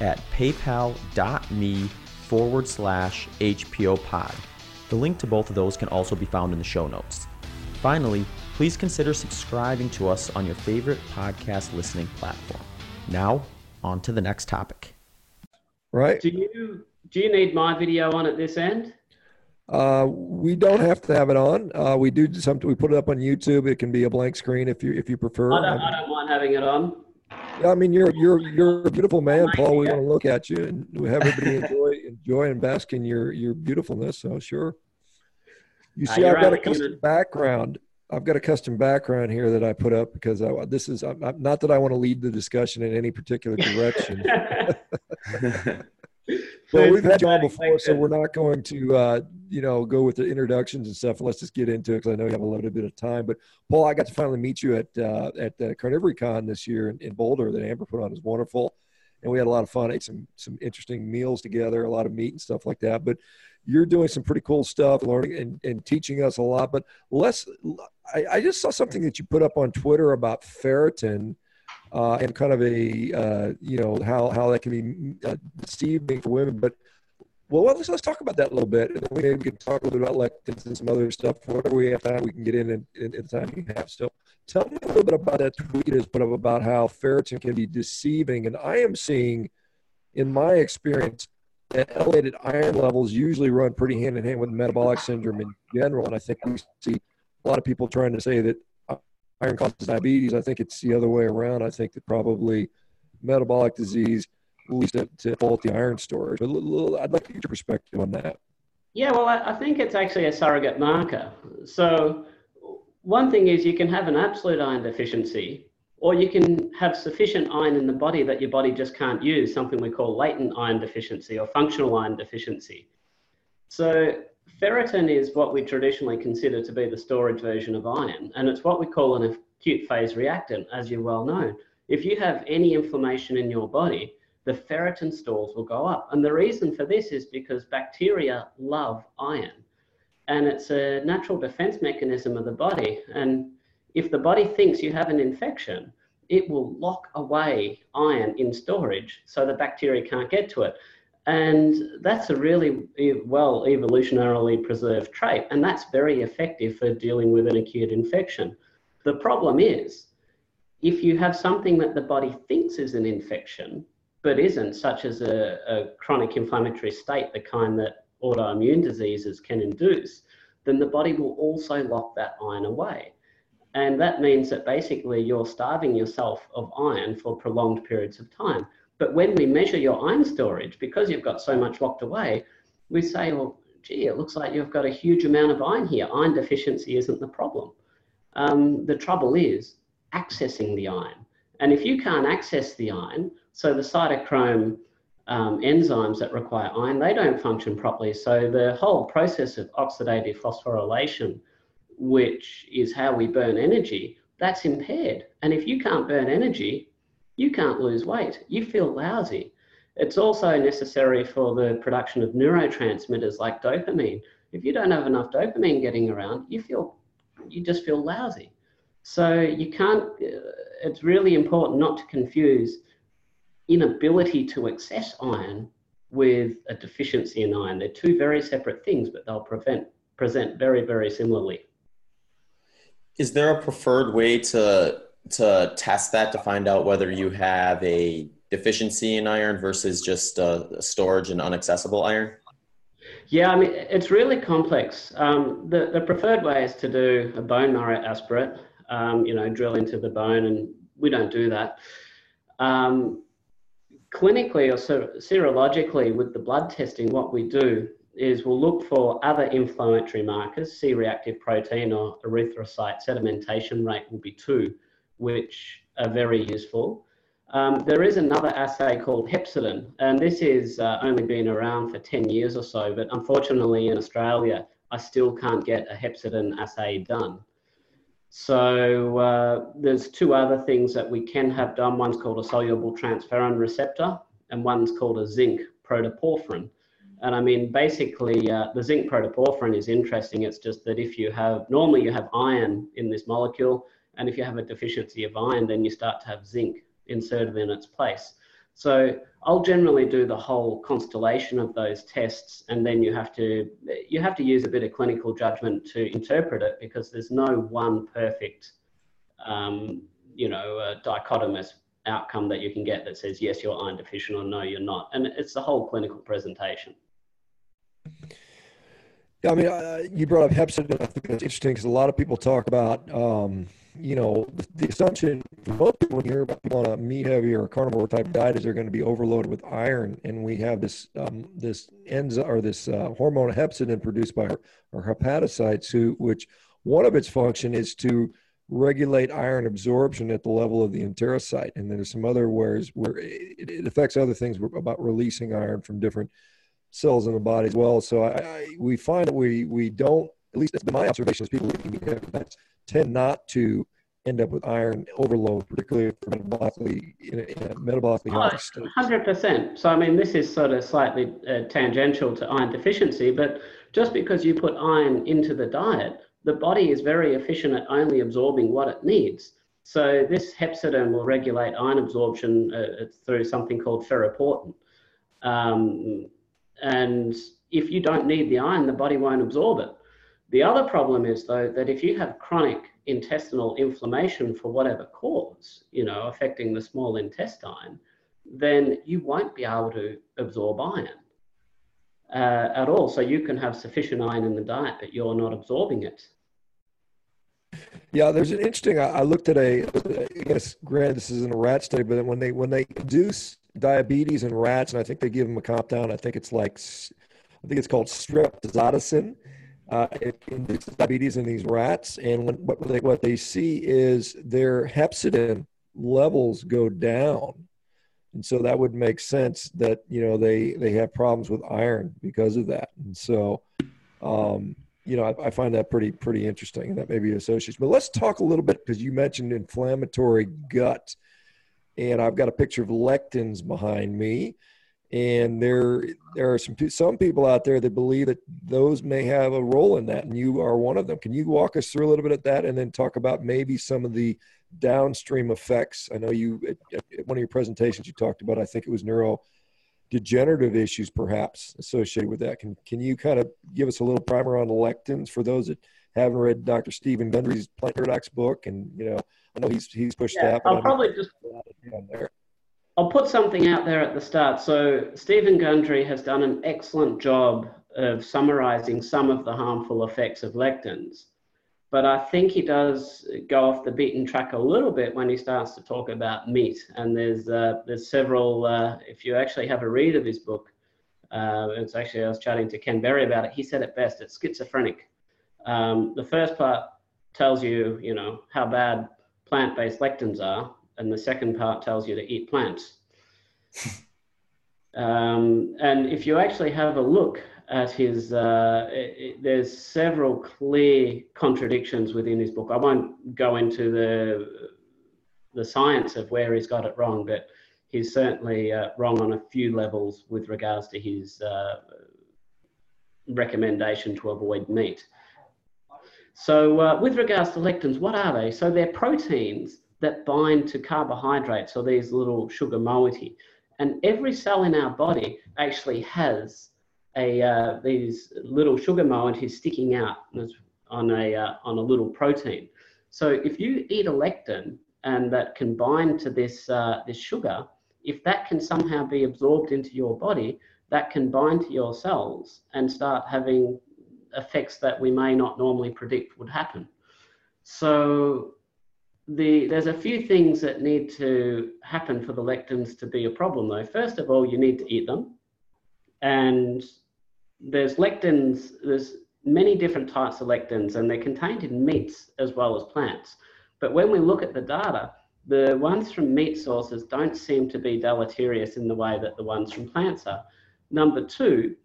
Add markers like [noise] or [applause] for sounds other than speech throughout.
at paypal.me forward slash HPO pod. The link to both of those can also be found in the show notes. Finally, please consider subscribing to us on your favorite podcast listening platform. Now, on to the next topic. Right. Do you do you need my video on at this end? Uh, we don't have to have it on. Uh, we do something. We put it up on YouTube. It can be a blank screen if you if you prefer. I don't, I don't mind having it on. Yeah, I mean you're you're you're a beautiful man, Paul. We want to look at you and we have everybody [laughs] enjoy enjoy and bask in your your beautifulness. So sure. You Uh, see, I've got a custom background. I've got a custom background here that I put up because I, this is I'm, I'm- not that I want to lead the discussion in any particular direction. [laughs] [laughs] Well, we've had you on before, so we're not going to, uh, you know, go with the introductions and stuff. Let's just get into it because I know you have a little bit of time. But Paul, I got to finally meet you at uh, at the Carnivory Con this year in, in Boulder that Amber put on. It was wonderful, and we had a lot of fun. Ate some some interesting meals together, a lot of meat and stuff like that. But you're doing some pretty cool stuff, learning and, and teaching us a lot. But let's, I, I just saw something that you put up on Twitter about ferritin uh, and kind of a uh, you know how how that can be uh, deceiving for women. But well, let's let's talk about that a little bit, and we can talk a little bit about lectins and some other stuff. Whatever we have time, we can get in in, in, in the time you have. So, tell me a little bit about that tweet is put up about how ferritin can be deceiving, and I am seeing, in my experience. That elevated iron levels usually run pretty hand in hand with metabolic syndrome in general, and I think we see a lot of people trying to say that iron causes diabetes. I think it's the other way around. I think that probably metabolic disease leads to, to faulty iron storage. But I'd like to get your perspective on that. Yeah, well, I, I think it's actually a surrogate marker. So, one thing is you can have an absolute iron deficiency, or you can have sufficient iron in the body that your body just can't use, something we call latent iron deficiency or functional iron deficiency. So, ferritin is what we traditionally consider to be the storage version of iron, and it's what we call an acute phase reactant, as you're well known. If you have any inflammation in your body, the ferritin stores will go up. And the reason for this is because bacteria love iron. And it's a natural defense mechanism of the body. And if the body thinks you have an infection, it will lock away iron in storage so the bacteria can't get to it. And that's a really well evolutionarily preserved trait. And that's very effective for dealing with an acute infection. The problem is, if you have something that the body thinks is an infection, but isn't, such as a, a chronic inflammatory state, the kind that autoimmune diseases can induce, then the body will also lock that iron away. And that means that basically you're starving yourself of iron for prolonged periods of time. But when we measure your iron storage, because you've got so much locked away, we say, well, gee, it looks like you've got a huge amount of iron here. Iron deficiency isn't the problem. Um, the trouble is accessing the iron. And if you can't access the iron, so the cytochrome um, enzymes that require iron, they don't function properly. So the whole process of oxidative phosphorylation, which is how we burn energy, that's impaired. And if you can't burn energy, you can't lose weight. You feel lousy. It's also necessary for the production of neurotransmitters like dopamine. If you don't have enough dopamine getting around, you feel you just feel lousy. So you can't. Uh, it's really important not to confuse inability to access iron with a deficiency in iron. They're two very separate things, but they'll prevent, present very, very similarly. Is there a preferred way to to test that to find out whether you have a deficiency in iron versus just uh, storage and unaccessible iron? Yeah, I mean, it's really complex. Um, the, the preferred way is to do a bone marrow aspirate, um, you know, drill into the bone, and we don't do that. Um, clinically or ser- serologically with the blood testing, what we do is we'll look for other inflammatory markers, C reactive protein or erythrocyte sedimentation rate will be two, which are very useful. Um, there is another assay called Hepcidin, and this has uh, only been around for 10 years or so, but unfortunately in Australia, I still can't get a Hepcidin assay done. So uh, there's two other things that we can have done. One's called a soluble transferrin receptor, and one's called a zinc protoporphyrin. And I mean, basically, uh, the zinc protoporphyrin is interesting. It's just that if you have, normally you have iron in this molecule, and if you have a deficiency of iron, then you start to have zinc inserted in its place. So I'll generally do the whole constellation of those tests, and then you have to you have to use a bit of clinical judgment to interpret it because there's no one perfect, um, you know, uh, dichotomous outcome that you can get that says yes you're iron deficient or no you're not, and it's the whole clinical presentation. Yeah, I mean, uh, you brought up Hepcidin. I think that's interesting because a lot of people talk about. Um, you know, the, the assumption most people hear about people on a meat heavy or carnivore type diet is they're going to be overloaded with iron, and we have this um, this enzyme or this uh, hormone hepcidin produced by our, our hepatocytes, who which one of its function is to regulate iron absorption at the level of the enterocyte, and there's some other ways where it, it affects other things about releasing iron from different cells in the body as well. So I, I, we find that we we don't, at least that's been my observation, is people eating meat heavy diets tend not to end up with iron overload, particularly for metabolically in a, in a metabolically healthy state. Hundred percent. So I mean, this is sort of slightly uh, tangential to iron deficiency, but just because you put iron into the diet, the body is very efficient at only absorbing what it needs. So this hepcidin will regulate iron absorption uh, through something called ferroportin. Um, and if you don't need the iron, the body won't absorb it. The other problem is, though, that if you have chronic intestinal inflammation for whatever cause, you know, affecting the small intestine, then you won't be able to absorb iron uh, at all. So you can have sufficient iron in the diet, but you're not absorbing it. Yeah, there's an interesting. I, I looked at a. I guess, granted, this isn't a rat study, but when they when they induce diabetes in rats, and I think they give them a compound. I think it's like, I think it's called streptozotocin uh, it diabetes in these rats, and when, what they what they see is their hepcidin levels go down, and so that would make sense that you know they they have problems with iron because of that, and so. Um, you know, I, I, find that pretty pretty interesting, and that may be an association. But let's talk a little bit because you mentioned inflammatory gut, and I've got a picture of lectins behind me and there there are some some people out there that believe that those may have a role in that and you are one of them. Can you walk us through a little bit of that and then talk about maybe some of the downstream effects? I know you at, at one of your presentations you talked about i think it was neurodegenerative issues perhaps associated with that. Can can you kind of give us a little primer on lectins for those that haven't read dr stephen gundry's plant paradox book? And you know i know he's he's pushed yeah, that i'll probably just I'll put something out there at the start. So, Stephen Gundry has done an excellent job of summarizing some of the harmful effects of lectins. But I think he does go off the beaten track a little bit when he starts to talk about meat. And there's uh, there's several. Uh, if you actually have a read of his book, uh, it's actually I was chatting to Ken Berry about it. He said it best. It's schizophrenic. Um, the first part tells you, you know, how bad plant-based lectins are, and the second part tells you to eat plants. [laughs] um, and if you actually have a look at his, uh, it, it, there's several clear contradictions within his book. I won't go into the the science of where he's got it wrong, but he's certainly uh, wrong on a few levels with regards to his uh, recommendation to avoid meat. So, uh, with regards to lectins, what are they? So, they're proteins that bind to carbohydrates or these little sugar moiety. And every cell in our body actually has a, uh, these little sugar moieties sticking out on a, uh, on a little protein. So if you eat a lectin and that can bind to this, uh, this sugar, if that can somehow be absorbed into your body, that can bind to your cells and start having effects that we may not normally predict would happen. So the, there's a few things that need to happen for the lectins to be a problem, though. First of all, you need to eat them. And there's lectins, there's many different types of lectins, and they're contained in meats as well as plants. But when we look at the data, the ones from meat sources don't seem to be deleterious in the way that the ones from plants are. Number two,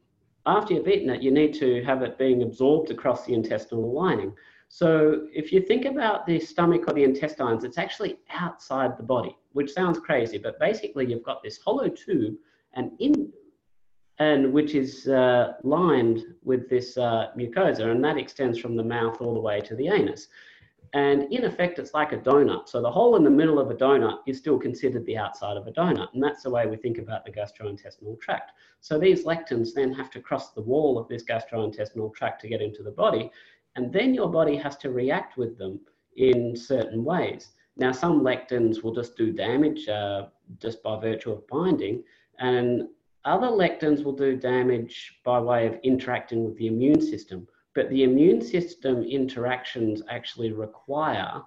after you've eaten it, you need to have it being absorbed across the intestinal lining. So if you think about the stomach or the intestines, it's actually outside the body, which sounds crazy, but basically you've got this hollow tube and in and which is uh, lined with this uh, mucosa, and that extends from the mouth all the way to the anus. And in effect, it's like a donut. So the hole in the middle of a donut is still considered the outside of a donut. And that's the way we think about the gastrointestinal tract. So these lectins then have to cross the wall of this gastrointestinal tract to get into the body. And then your body has to react with them in certain ways. Now, some lectins will just do damage uh, just by virtue of binding. And other lectins will do damage by way of interacting with the immune system. But the immune system interactions actually require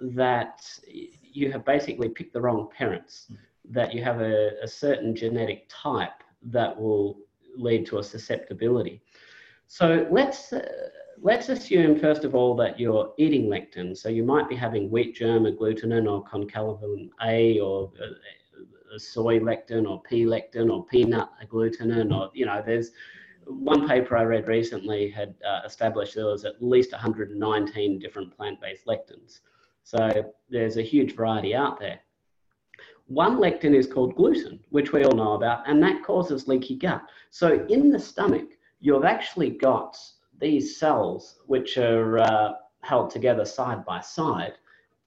that you have basically picked the wrong parents, that you have a, a certain genetic type that will lead to a susceptibility. So let's uh, let's assume first of all that you're eating lectin. So you might be having wheat germ agglutinin or concanavalin A or uh, soy lectin or pea lectin or peanut agglutinin or you know there's one paper I read recently had uh, established there was at least 119 different plant-based lectins. So there's a huge variety out there. One lectin is called gluten, which we all know about, and that causes leaky gut. So in the stomach, you've actually got these cells which are uh, held together side by side,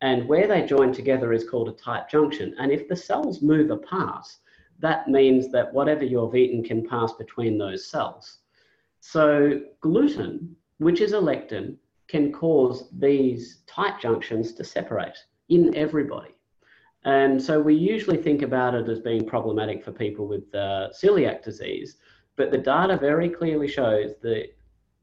and where they join together is called a tight junction. And if the cells move apart, that means that whatever you've eaten can pass between those cells. So gluten, which is a lectin, can cause these tight junctions to separate in everybody. And so we usually think about it as being problematic for people with uh, celiac disease, but the data very clearly shows that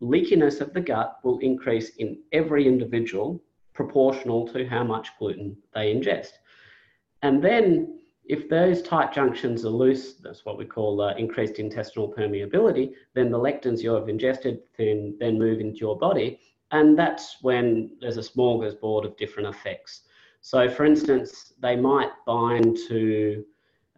leakiness of the gut will increase in every individual proportional to how much gluten they ingest. And then if those tight junctions are loose, that's what we call uh, increased intestinal permeability, then the lectins you have ingested can then move into your body. And that's when there's a smorgasbord of different effects. So, for instance, they might bind to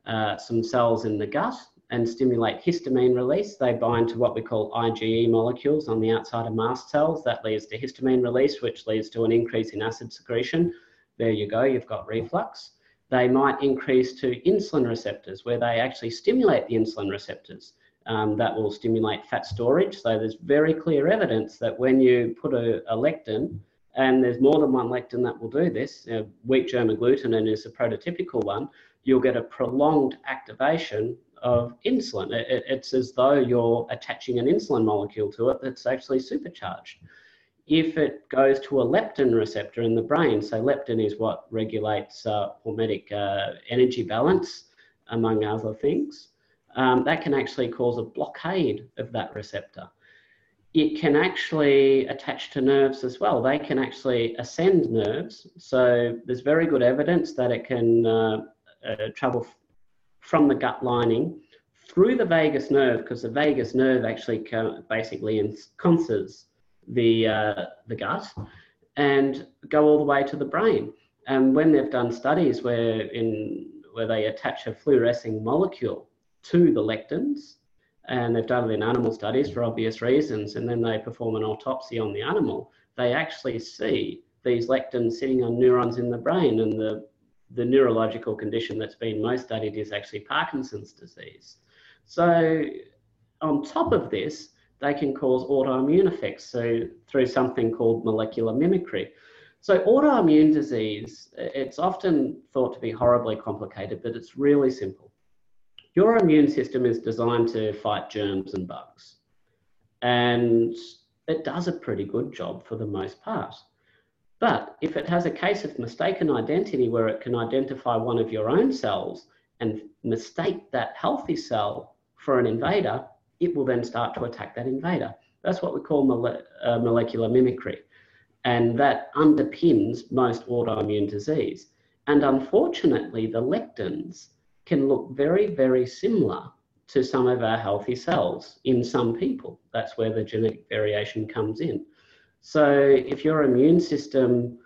uh, some cells in the gut and stimulate histamine release. They bind to what we call IgE molecules on the outside of mast cells. That leads to histamine release, which leads to an increase in acid secretion. There you go, you've got reflux they might increase to insulin receptors where they actually stimulate the insulin receptors. Um, that will stimulate fat storage. So there's very clear evidence that when you put a, a lectin, and there's more than one lectin that will do this, uh, wheat germ agglutinin is a prototypical one, you'll get a prolonged activation of insulin. It, it's as though you're attaching an insulin molecule to it that's actually supercharged if it goes to a leptin receptor in the brain, so leptin is what regulates uh, hormetic uh, energy balance, among other things, um, that can actually cause a blockade of that receptor. It can actually attach to nerves as well. They can actually ascend nerves. So there's very good evidence that it can uh, uh travel from the gut lining through the vagus nerve, because the vagus nerve actually basically ensconces the, uh, the gut and go all the way to the brain. And when they've done studies where, in, where they attach a fluorescing molecule to the lectins, and they've done it in animal studies for obvious reasons, and then they perform an autopsy on the animal, they actually see these lectins sitting on neurons in the brain. And the, the neurological condition that's been most studied is actually Parkinson's disease. So, on top of this, they can cause autoimmune effects so through something called molecular mimicry. So autoimmune disease, it's often thought to be horribly complicated, but it's really simple. Your immune system is designed to fight germs and bugs. And it does a pretty good job for the most part. But if it has a case of mistaken identity where it can identify one of your own cells and mistake that healthy cell for an invader, it will then start to attack that invader. That's what we call mole- uh, molecular mimicry. And that underpins most autoimmune disease. And unfortunately, the lectins can look very, very similar to some of our healthy cells in some people. That's where the genetic variation comes in. So if your immune system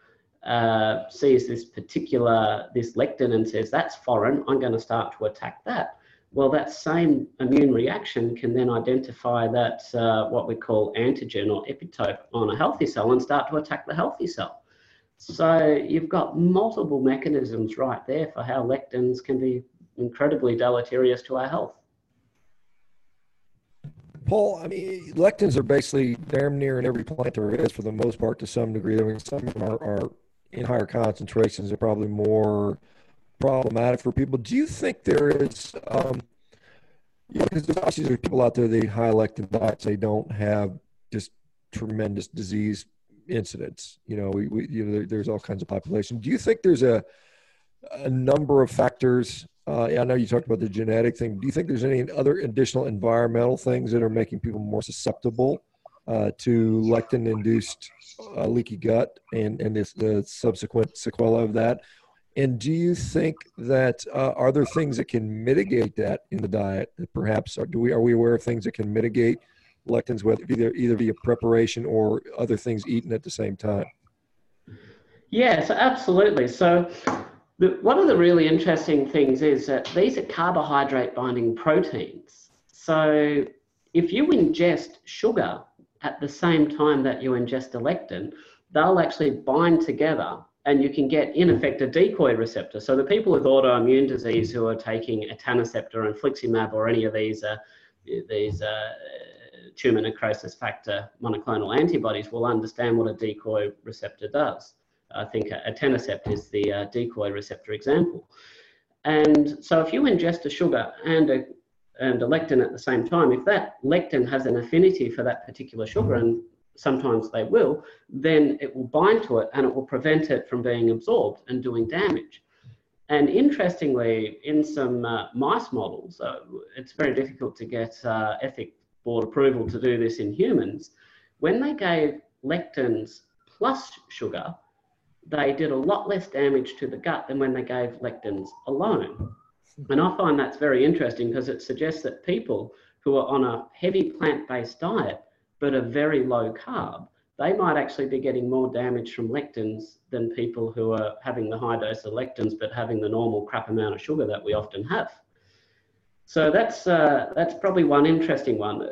uh, sees this particular this lectin and says that's foreign i'm going to start to attack that well that same immune reaction can then identify that uh, what we call antigen or epitope on a healthy cell and start to attack the healthy cell. So you've got multiple mechanisms right there for how lectins can be incredibly deleterious to our health Paul, I mean, lectins are basically damn near in every plant there is for the most part to some degree. I mean, some are, are in higher concentrations. They're probably more problematic for people. Do you think there is, um, you know, because there's obviously people out there, they high lectin diets, they don't have just tremendous disease incidents. You know, we, we you know, there, there's all kinds of population. Do you think there's a, a number of factors uh, I know you talked about the genetic thing. Do you think there's any other additional environmental things that are making people more susceptible uh, to lectin-induced uh, leaky gut and and this, the subsequent sequela of that? And do you think that uh, are there things that can mitigate that in the diet? Perhaps are, do we are we aware of things that can mitigate lectins, whether either either via preparation or other things eaten at the same time? Yes, absolutely. So the, one of the really interesting things is that these are carbohydrate binding proteins. So if you ingest sugar at the same time that you ingest a lectin, they'll actually bind together and you can get in effect a decoy receptor. So the people with autoimmune disease who are taking etanercept or infliximab or any of these uh, these uh, tumor necrosis factor monoclonal antibodies will understand what a decoy receptor does. I think etanercept is the uh, decoy receptor example. And so if you ingest a sugar and a, and a lectin at the same time, if that lectin has an affinity for that particular sugar, and sometimes they will, then it will bind to it and it will prevent it from being absorbed and doing damage. And interestingly, in some uh, mice models, uh, it's very difficult to get uh, ethic board approval to do this in humans. When they gave lectins plus sugar, they did a lot less damage to the gut than when they gave lectins alone. And I find that's very interesting because it suggests that people who are on a heavy plant based diet but are very low carb, they might actually be getting more damage from lectins than people who are having the high dose of lectins but having the normal crap amount of sugar that we often have. So that's, uh, that's probably one interesting one.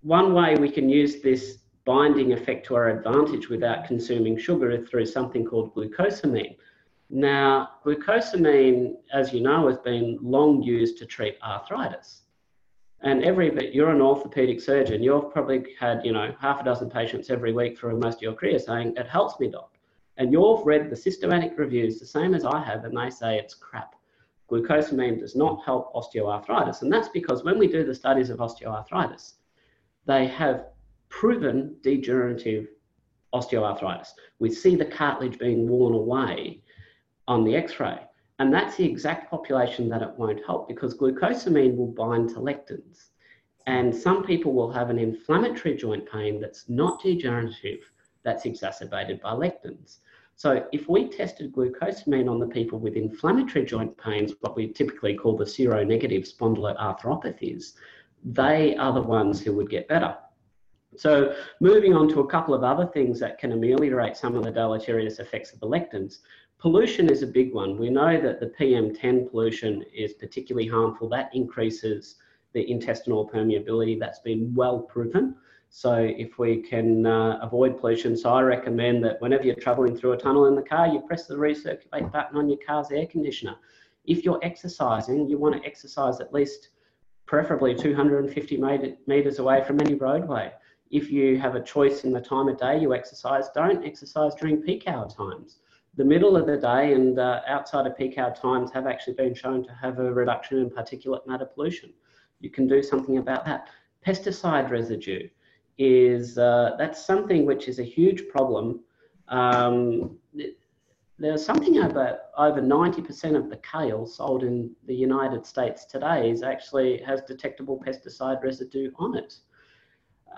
One way we can use this binding effect to our advantage without consuming sugar through something called glucosamine. Now, glucosamine, as you know, has been long used to treat arthritis. And every bit, you're an orthopedic surgeon, you've probably had, you know, half a dozen patients every week for most of your career saying, it helps me, doc. And you've read the systematic reviews the same as I have, and they say it's crap. Glucosamine does not help osteoarthritis. And that's because when we do the studies of osteoarthritis, they have proven degenerative osteoarthritis. We see the cartilage being worn away on the x-ray. And that's the exact population that it won't help because glucosamine will bind to lectins. And some people will have an inflammatory joint pain that's not degenerative, that's exacerbated by lectins. So if we tested glucosamine on the people with inflammatory joint pains, what we typically call the seronegative spondyloarthropathies, they are the ones who would get better. So moving on to a couple of other things that can ameliorate some of the deleterious effects of the lectins. Pollution is a big one. We know that the PM10 pollution is particularly harmful. That increases the intestinal permeability. That's been well proven. So if we can uh, avoid pollution, so I recommend that whenever you're traveling through a tunnel in the car, you press the recirculate button on your car's air conditioner. If you're exercising, you want to exercise at least preferably 250 meters away from any roadway if you have a choice in the time of day you exercise, don't exercise during peak hour times. The middle of the day and uh, outside of peak hour times have actually been shown to have a reduction in particulate matter pollution. You can do something about that. Pesticide residue is uh, that's something which is a huge problem. Um, there's something over over 90% of the kale sold in the United States today is actually has detectable pesticide residue on it.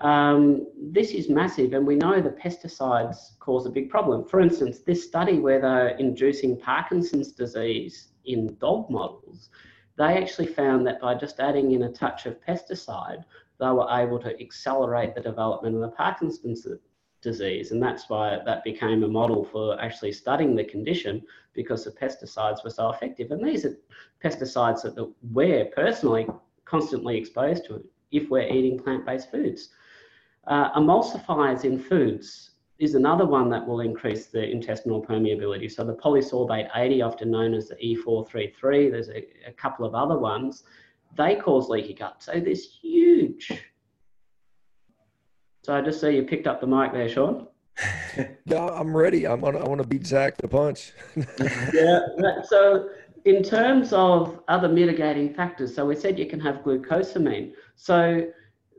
Um, this is massive, and we know the pesticides cause a big problem. For instance, this study where they're inducing Parkinson's disease in dog models, they actually found that by just adding in a touch of pesticide, they were able to accelerate the development of the Parkinson's disease. And that's why that became a model for actually studying the condition because the pesticides were so effective. And these are pesticides that we're personally constantly exposed to if we're eating plant-based foods. Uh, emulsifiers in foods is another one that will increase the intestinal permeability. So the polysorbate 80, often known as the E433, there's a, a couple of other ones, they cause leaky gut. So there's huge. So I just see you picked up the mic there, Shawn. [laughs] yeah, I'm ready. I'm on, I want to beat Zach the punch. [laughs] yeah. So in terms of other mitigating factors, so we said you can have glucosamine. So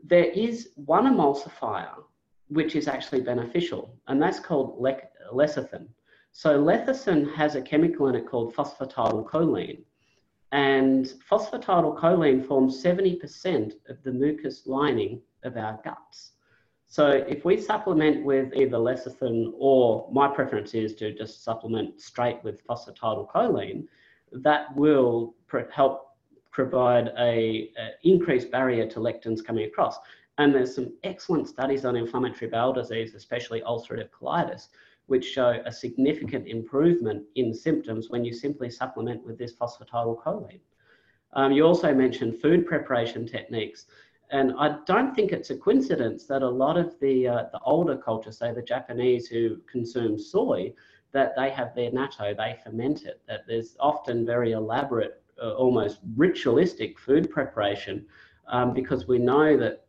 there is one emulsifier which is actually beneficial, and that's called le- lecithin. So lecithin has a chemical in it called phosphatidylcholine, and phosphatidylcholine forms 70% of the mucus lining of our guts. So if we supplement with either lecithin or my preference is to just supplement straight with phosphatidylcholine, that will help provide a, a, increased barrier to lectins coming across. And there's some excellent studies on inflammatory bowel disease, especially ulcerative colitis, which show a significant improvement in symptoms when you simply supplement with this phosphatidylcholine. Um, you also mentioned food preparation techniques. And I don't think it's a coincidence that a lot of the, uh, the older cultures, say the Japanese who consume soy, that they have their natto, they ferment it, that there's often very elaborate, uh, almost ritualistic food preparation um, because we know that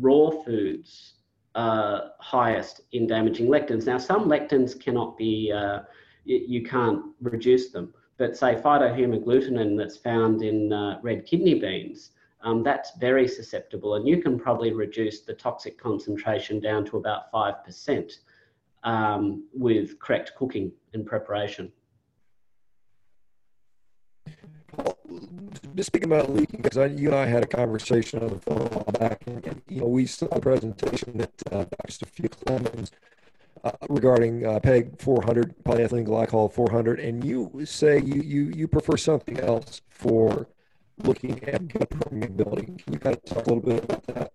raw foods are highest in damaging lectins. Now, some lectins cannot be, uh, you, you, can't reduce them, but say phytohemagglutinin that's found in uh, red kidney beans, um, that's very susceptible and you can probably reduce the toxic concentration down to about 5% um, with correct cooking and preparation. Just speaking about leaking, because you and I had a conversation on the phone a while back, and, and you know we saw a presentation that uh, Dr. Zsófia Clemens uh, regarding uh, PEG 400, polyethylene glycol 400, and you say you you you prefer something else for looking at gut permeability. Can you kind of talk a little bit about that?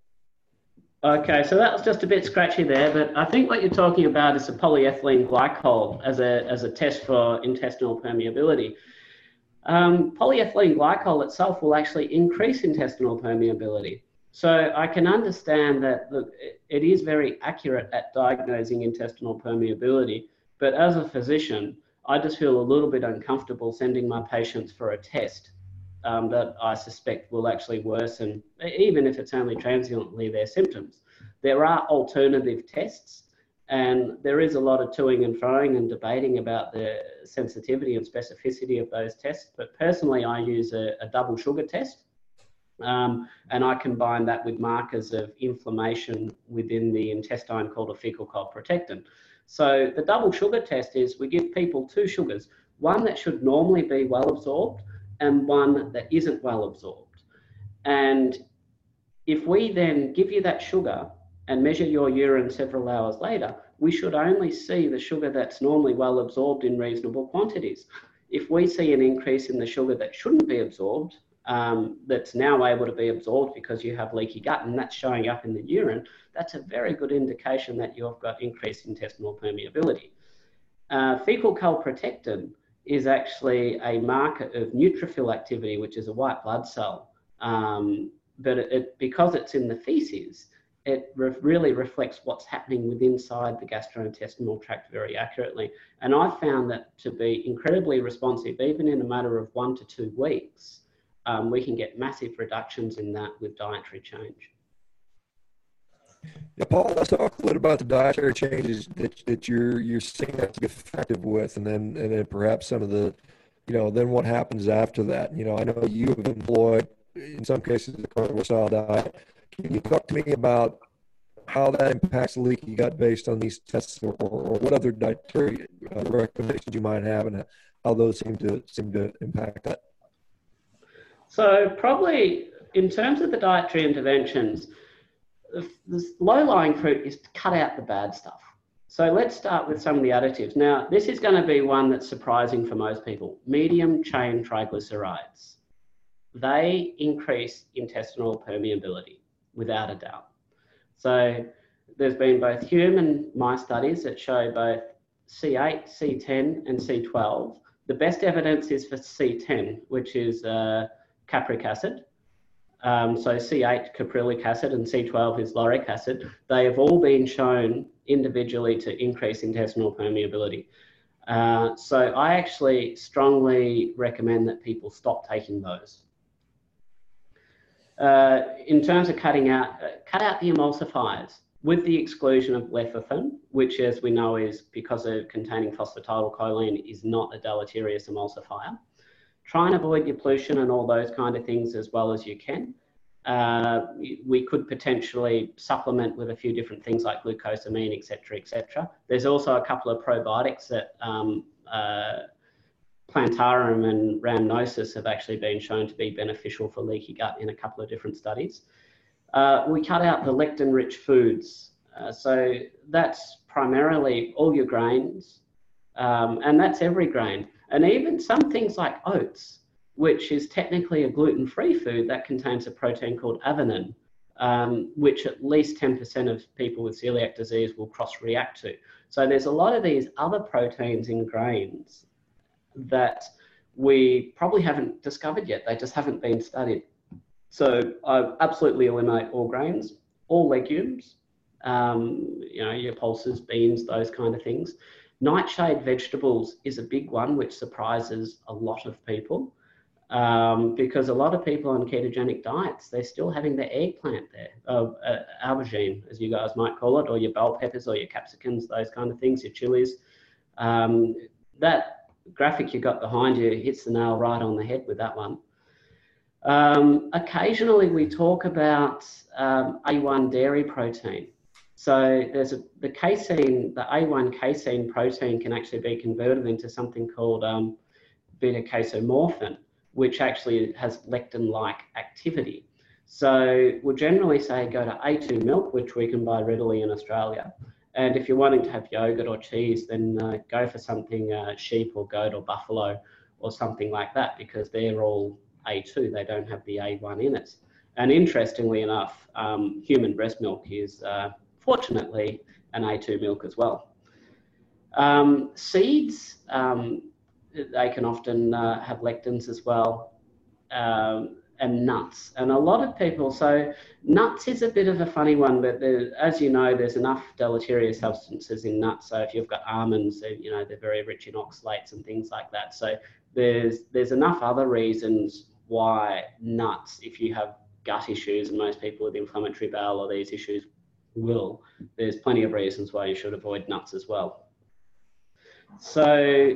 Okay, so that was just a bit scratchy there, but I think what you're talking about is a polyethylene glycol as a, as a test for intestinal permeability. Um, polyethylene glycol itself will actually increase intestinal permeability. So I can understand that it is very accurate at diagnosing intestinal permeability, but as a physician, I just feel a little bit uncomfortable sending my patients for a test um, that I suspect will actually worsen, even if it's only transiently, their symptoms. There are alternative tests, and there is a lot of toing and froing and debating about the sensitivity and specificity of those tests. But personally, I use a, a double sugar test. Um, and I combine that with markers of inflammation within the intestine called a fecal calprotectin. So the double sugar test is we give people two sugars, one that should normally be well absorbed and one that isn't well absorbed. And if we then give you that sugar and measure your urine several hours later, we should only see the sugar that's normally well absorbed in reasonable quantities. If we see an increase in the sugar that shouldn't be absorbed, um, that's now able to be absorbed because you have leaky gut and that's showing up in the urine, that's a very good indication that you've got increased intestinal permeability. Uh, fecal calprotectin is actually a marker of neutrophil activity, which is a white blood cell. Um, but it, it, because it's in the feces, it re really reflects what's happening within inside the gastrointestinal tract very accurately. And I found that to be incredibly responsive, even in a matter of one to two weeks, um, we can get massive reductions in that with dietary change. Yeah, Paul, let's talk a little about the dietary changes that, that you're you're seeing that to be effective with, and then and then perhaps some of the, you know, then what happens after that. You know, I know you have employed in some cases the carnivore style diet. Can you talk to me about how that impacts leaky gut based on these tests, or, or what other dietary uh, recommendations you might have, and how those seem to seem to impact that? So probably in terms of the dietary interventions the low-lying fruit is to cut out the bad stuff. So let's start with some of the additives. Now, this is going to be one that's surprising for most people. Medium chain triglycerides. They increase intestinal permeability without a doubt. So there's been both human mice studies that show both C8, C10, and C12. The best evidence is for C10, which is uh, capric acid. Um, so C8 caprylic acid and C12 is lauric acid. They have all been shown individually to increase intestinal permeability. Uh, so I actually strongly recommend that people stop taking those. Uh, in terms of cutting out, uh, cut out the emulsifiers with the exclusion of lecithin, which as we know is because of containing phosphatidylcholine is not a deleterious emulsifier. Try and avoid your pollution and all those kind of things as well as you can. Uh, we could potentially supplement with a few different things like glucosamine, etc., etc. There's also a couple of probiotics that um, uh, plantarum and rhamnosus have actually been shown to be beneficial for leaky gut in a couple of different studies. Uh, we cut out the lectin-rich foods. Uh, so that's primarily all your grains, um, and that's every grain. And even some things like oats, which is technically a gluten-free food that contains a protein called avenin, um, which at least 10% of people with celiac disease will cross-react to. So there's a lot of these other proteins in grains that we probably haven't discovered yet. They just haven't been studied. So I absolutely eliminate all grains, all legumes, um, you know, your pulses, beans, those kind of things. Nightshade vegetables is a big one, which surprises a lot of people um, because a lot of people on ketogenic diets, they're still having their eggplant there, uh, uh, aubergine, as you guys might call it, or your bell peppers or your capsicums, those kind of things, your chilies. Um, that graphic you got behind you hits the nail right on the head with that one. Um, occasionally, we talk about um, A1 dairy protein. So there's a, the casein, the A1 casein protein can actually be converted into something called um, beta casomorphin, which actually has lectin-like activity. So we'll generally say go to A2 milk, which we can buy readily in Australia. And if you're wanting to have yogurt or cheese, then uh, go for something uh, sheep or goat or buffalo or something like that because they're all A2. They don't have the A1 in it. And interestingly enough, um, human breast milk is uh, fortunately an A2 milk as well. Um, seeds, um, they can often uh, have lectins as well. And nuts. And a lot of people, so nuts is a bit of a funny one, but as you know, there's enough deleterious substances in nuts. So if you've got almonds, you know, they're very rich in oxalates and things like that. So there's there's enough other reasons why nuts, if you have gut issues, and most people with inflammatory bowel or these issues will, there's plenty of reasons why you should avoid nuts as well. So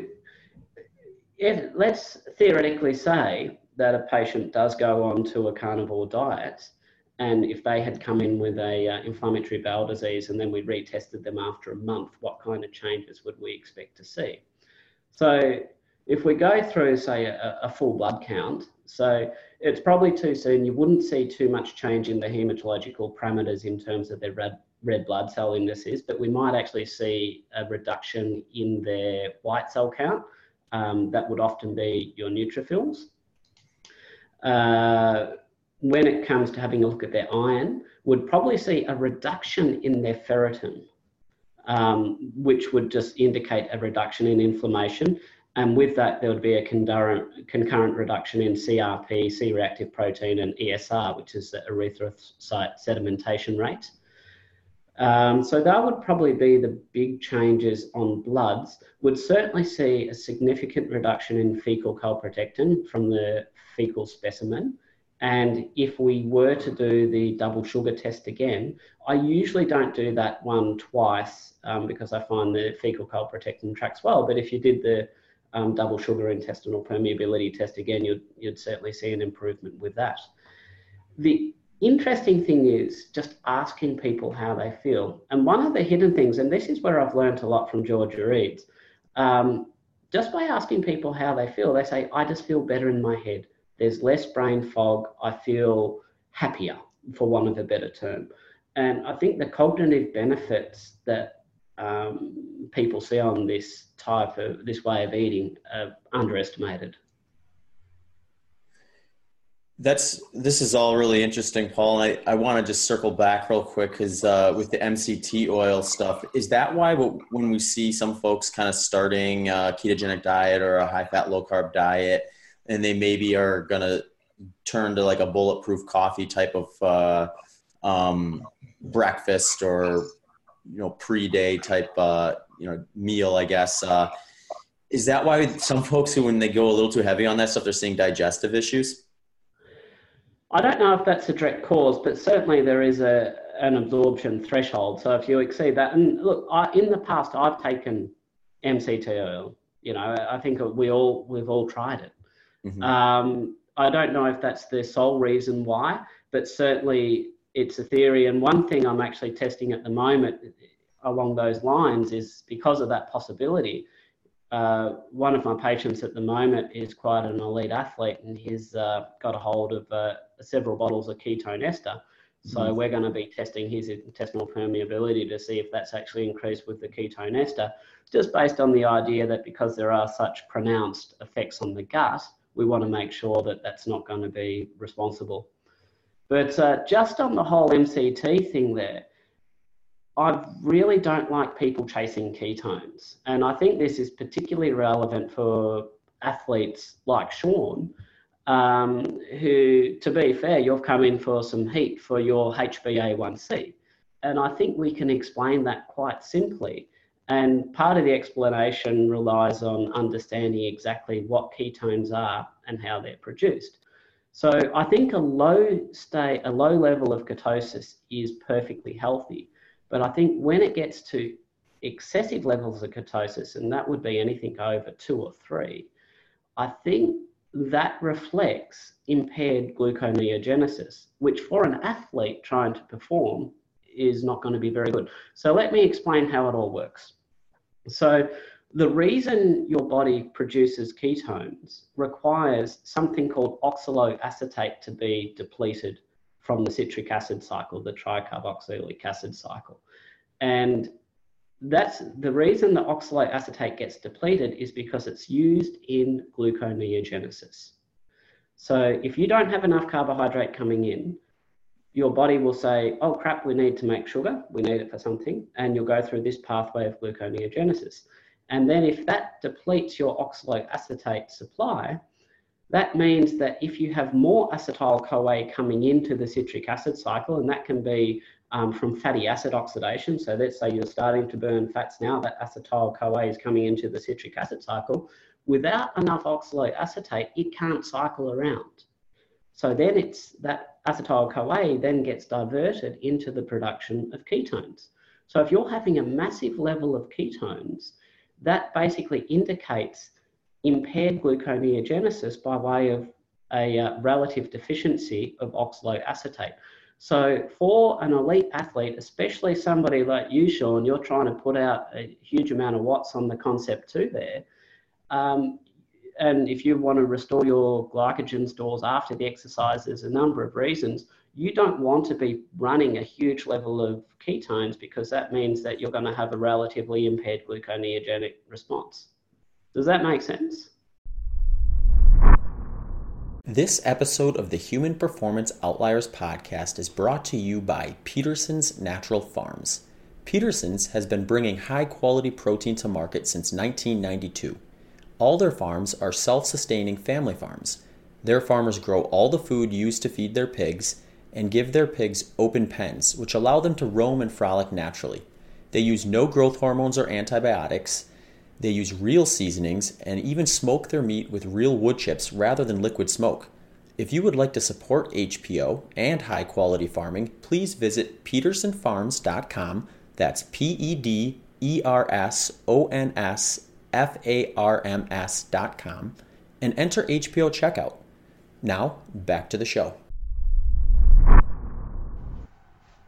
if, let's theoretically say that a patient does go on to a carnivore diet, and if they had come in with a uh, inflammatory bowel disease and then we retested them after a month, what kind of changes would we expect to see? So if we go through, say, a, a full blood count, so it's probably too soon. You wouldn't see too much change in the hematological parameters in terms of their red, red blood cell indices, but we might actually see a reduction in their white cell count. Um, that would often be your neutrophils. Uh, when it comes to having a look at their iron, would probably see a reduction in their ferritin, um, which would just indicate a reduction in inflammation. And with that, there would be a concurrent, concurrent reduction in CRP, C-reactive protein, and ESR, which is the erythrocyte sedimentation rate. Um, so that would probably be the big changes on bloods. Would certainly see a significant reduction in fecal calprotectin from the fecal specimen. And if we were to do the double sugar test again, I usually don't do that one twice um, because I find the fecal calprotectin tracks well. But if you did the um, double sugar intestinal permeability test again, you'd, you'd certainly see an improvement with that. The interesting thing is just asking people how they feel. And one of the hidden things, and this is where I've learned a lot from Georgia Reeds, um, just by asking people how they feel, they say, I just feel better in my head. There's less brain fog. I feel happier, for want of a better term. And I think the cognitive benefits that um, people see on this type of this way of eating are underestimated. That's this is all really interesting, Paul. I, I want to just circle back real quick because uh, with the MCT oil stuff, is that why when we see some folks kind of starting a ketogenic diet or a high fat, low carb diet, and they maybe are gonna turn to like a bulletproof coffee type of uh, um, breakfast or you know pre-day type uh, you know meal, I guess. Uh, is that why some folks who when they go a little too heavy on that stuff, they're seeing digestive issues? I don't know if that's a direct cause, but certainly there is a an absorption threshold. So if you exceed that, and look, I, in the past I've taken MCT oil. You know, I think we all we've all tried it. Mm-hmm. Um, I don't know if that's the sole reason why, but certainly it's a theory. And one thing I'm actually testing at the moment along those lines is because of that possibility. Uh, one of my patients at the moment is quite an elite athlete and he's uh, got a hold of uh, several bottles of ketone ester. So mm-hmm. we're going to be testing his intestinal permeability to see if that's actually increased with the ketone ester, just based on the idea that because there are such pronounced effects on the gut, we want to make sure that that's not going to be responsible. But uh, just on the whole MCT thing there, I really don't like people chasing ketones. And I think this is particularly relevant for athletes like Shawn, um, who, to be fair, you've come in for some heat for your HbA1c. And I think we can explain that quite simply. And part of the explanation relies on understanding exactly what ketones are and how they're produced. So I think a low state, a low level of ketosis is perfectly healthy. But I think when it gets to excessive levels of ketosis, and that would be anything over two or three, I think that reflects impaired gluconeogenesis, which for an athlete trying to perform is not going to be very good. So let me explain how it all works. So the reason your body produces ketones requires something called oxaloacetate to be depleted from the citric acid cycle, the tricarboxylic acid cycle. And that's the reason the oxaloacetate gets depleted is because it's used in gluconeogenesis. So if you don't have enough carbohydrate coming in, your body will say, oh crap, we need to make sugar, we need it for something, and you'll go through this pathway of gluconeogenesis. And then if that depletes your oxaloacetate supply, that means that if you have more acetyl CoA coming into the citric acid cycle, and that can be um, from fatty acid oxidation. So let's say you're starting to burn fats now, that acetyl CoA is coming into the citric acid cycle. Without enough oxaloacetate, it can't cycle around. So then it's that acetyl CoA then gets diverted into the production of ketones. So if you're having a massive level of ketones, that basically indicates impaired gluconeogenesis by way of a uh, relative deficiency of oxaloacetate. So for an elite athlete, especially somebody like you, Shawn, you're trying to put out a huge amount of watts on the Concept2 there. Um, and if you want to restore your glycogen stores after the exercise, there's a number of reasons. You don't want to be running a huge level of ketones because that means that you're going to have a relatively impaired gluconeogenic response. Does that make sense? This episode of the Human Performance Outliers podcast is brought to you by Pederson's Natural Farms. Pederson's has been bringing high quality protein to market since 1992. All their farms are self sustaining family farms. Their farmers grow all the food used to feed their pigs and give their pigs open pens, which allow them to roam and frolic naturally. They use no growth hormones or antibiotics they use real seasonings and even smoke their meat with real wood chips rather than liquid smoke. If you would like to support HPO and high quality farming, please visit pedersonsfarms.com. That's P E D E R S O N S F A R M S.com and enter HPO checkout. Now, back to the show.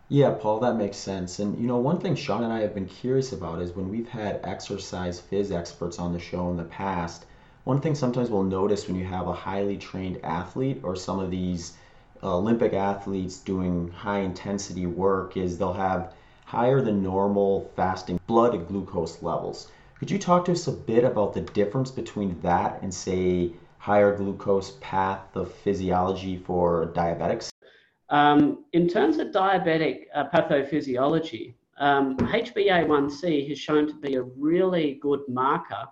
Yeah, Paul, that makes sense. And you know, one thing Shawn and I have been curious about is when we've had exercise phys experts on the show in the past, one thing sometimes we'll notice when you have a highly trained athlete or some of these Olympic athletes doing high intensity work is they'll have higher than normal fasting blood glucose levels. Could you talk to us a bit about the difference between that and say higher glucose pathophysiology for diabetics? Um, in terms of diabetic uh, pathophysiology, um, HbA1c has shown to be a really good marker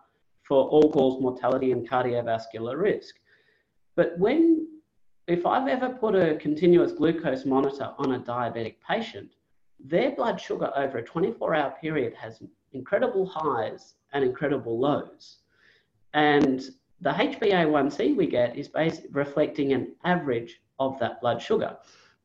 for all-cause mortality and cardiovascular risk. But when, if I've ever put a continuous glucose monitor on a diabetic patient, their blood sugar over a 24-hour period has incredible highs and incredible lows. And the HbA1c we get is basically reflecting an average of that blood sugar.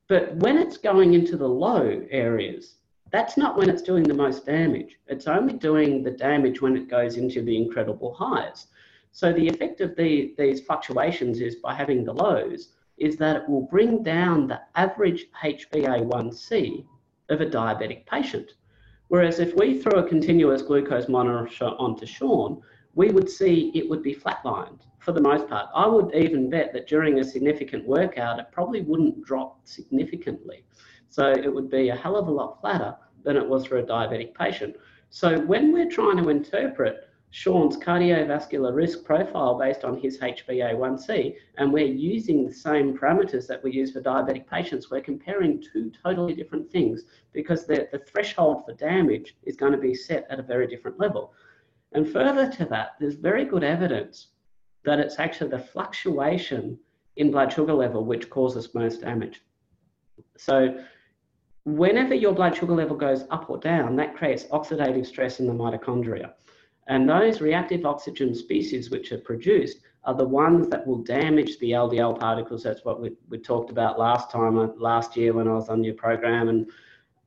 But when it's going into the low areas, that's not when it's doing the most damage. It's only doing the damage when it goes into the incredible highs. So the effect of the, these fluctuations is by having the lows, is that it will bring down the average HbA1c of a diabetic patient. Whereas if we threw a continuous glucose monitor onto Shawn, we would see it would be flatlined for the most part. I would even bet that during a significant workout, it probably wouldn't drop significantly. So it would be a hell of a lot flatter than it was for a diabetic patient. So when we're trying to interpret Shawn's cardiovascular risk profile based on his HbA1c, and we're using the same parameters that we use for diabetic patients, we're comparing two totally different things because the, the threshold for damage is going to be set at a very different level. And further to that, there's very good evidence that it's actually the fluctuation in blood sugar level which causes most damage. So whenever your blood sugar level goes up or down, that creates oxidative stress in the mitochondria. And those reactive oxygen species which are produced are the ones that will damage the LDL particles. That's what we, we talked about last time, uh, last year when I was on your program, and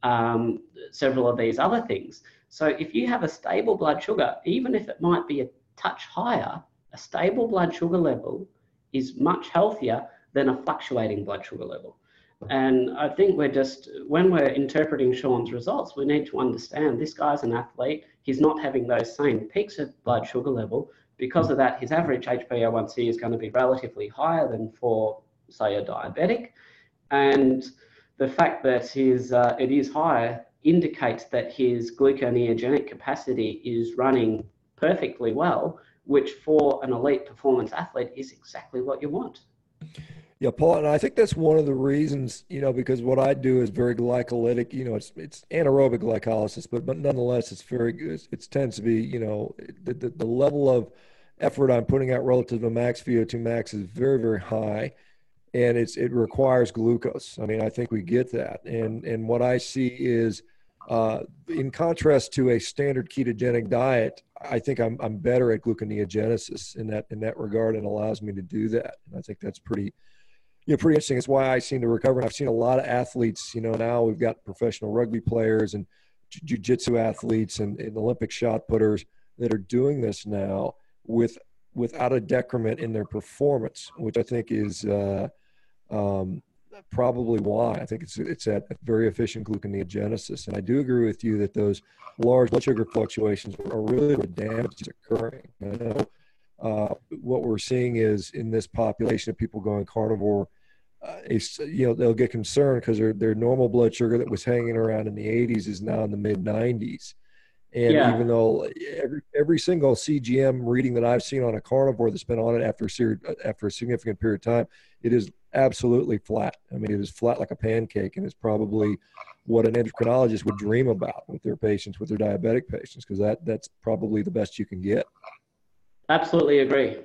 um, several of these other things. So if you have a stable blood sugar, even if it might be a touch higher, a stable blood sugar level is much healthier than a fluctuating blood sugar level. And I think we're just, when we're interpreting Shawn's results, we need to understand this guy's an athlete. He's not having those same peaks of blood sugar level. Because of that, his average HbA1c is going to be relatively higher than for, say, a diabetic. And the fact that his, uh, it is higher indicates that his gluconeogenic capacity is running perfectly well, which for an elite performance athlete is exactly what you want. Yeah, Paul, and I think that's one of the reasons, you know, because what I do is very glycolytic. You know, it's it's anaerobic glycolysis, but but nonetheless, it's very good. It tends to be, you know, the, the, the level of effort I'm putting out relative to max VO2 max is very very high, and it's it requires glucose. I mean, I think we get that, and and what I see is, uh, in contrast to a standard ketogenic diet, I think I'm I'm better at gluconeogenesis in that in that regard, and allows me to do that. And I think that's pretty you know, pretty interesting. It's why I seem to recover. And I've seen a lot of athletes, you know, now we've got professional rugby players and jiu-jitsu athletes and, and Olympic shot putters that are doing this now with without a decrement in their performance, which I think is uh, um, probably why. I think it's it's at very efficient gluconeogenesis, and I do agree with you that those large blood sugar fluctuations are really where damage is occurring. I know uh, what we're seeing is in this population of people going carnivore, uh, you know, they'll get concerned because their their normal blood sugar that was hanging around in the 80s is now in the mid 90s. And yeah. even though every, every single CGM reading that I've seen on a carnivore that's been on it after a, after a significant period of time, it is absolutely flat. I mean, it is flat like a pancake, and it's probably what an endocrinologist would dream about with their patients, with their diabetic patients, because that that's probably the best you can get. Absolutely agree.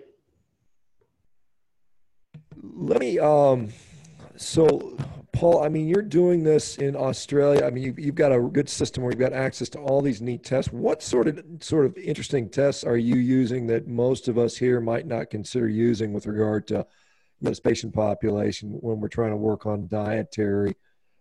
Let me, um, so Paul, I mean, you're doing this in Australia. I mean, you've, you've got a good system where you've got access to all these neat tests. What sort of sort of interesting tests are you using that most of us here might not consider using with regard to this patient population when we're trying to work on dietary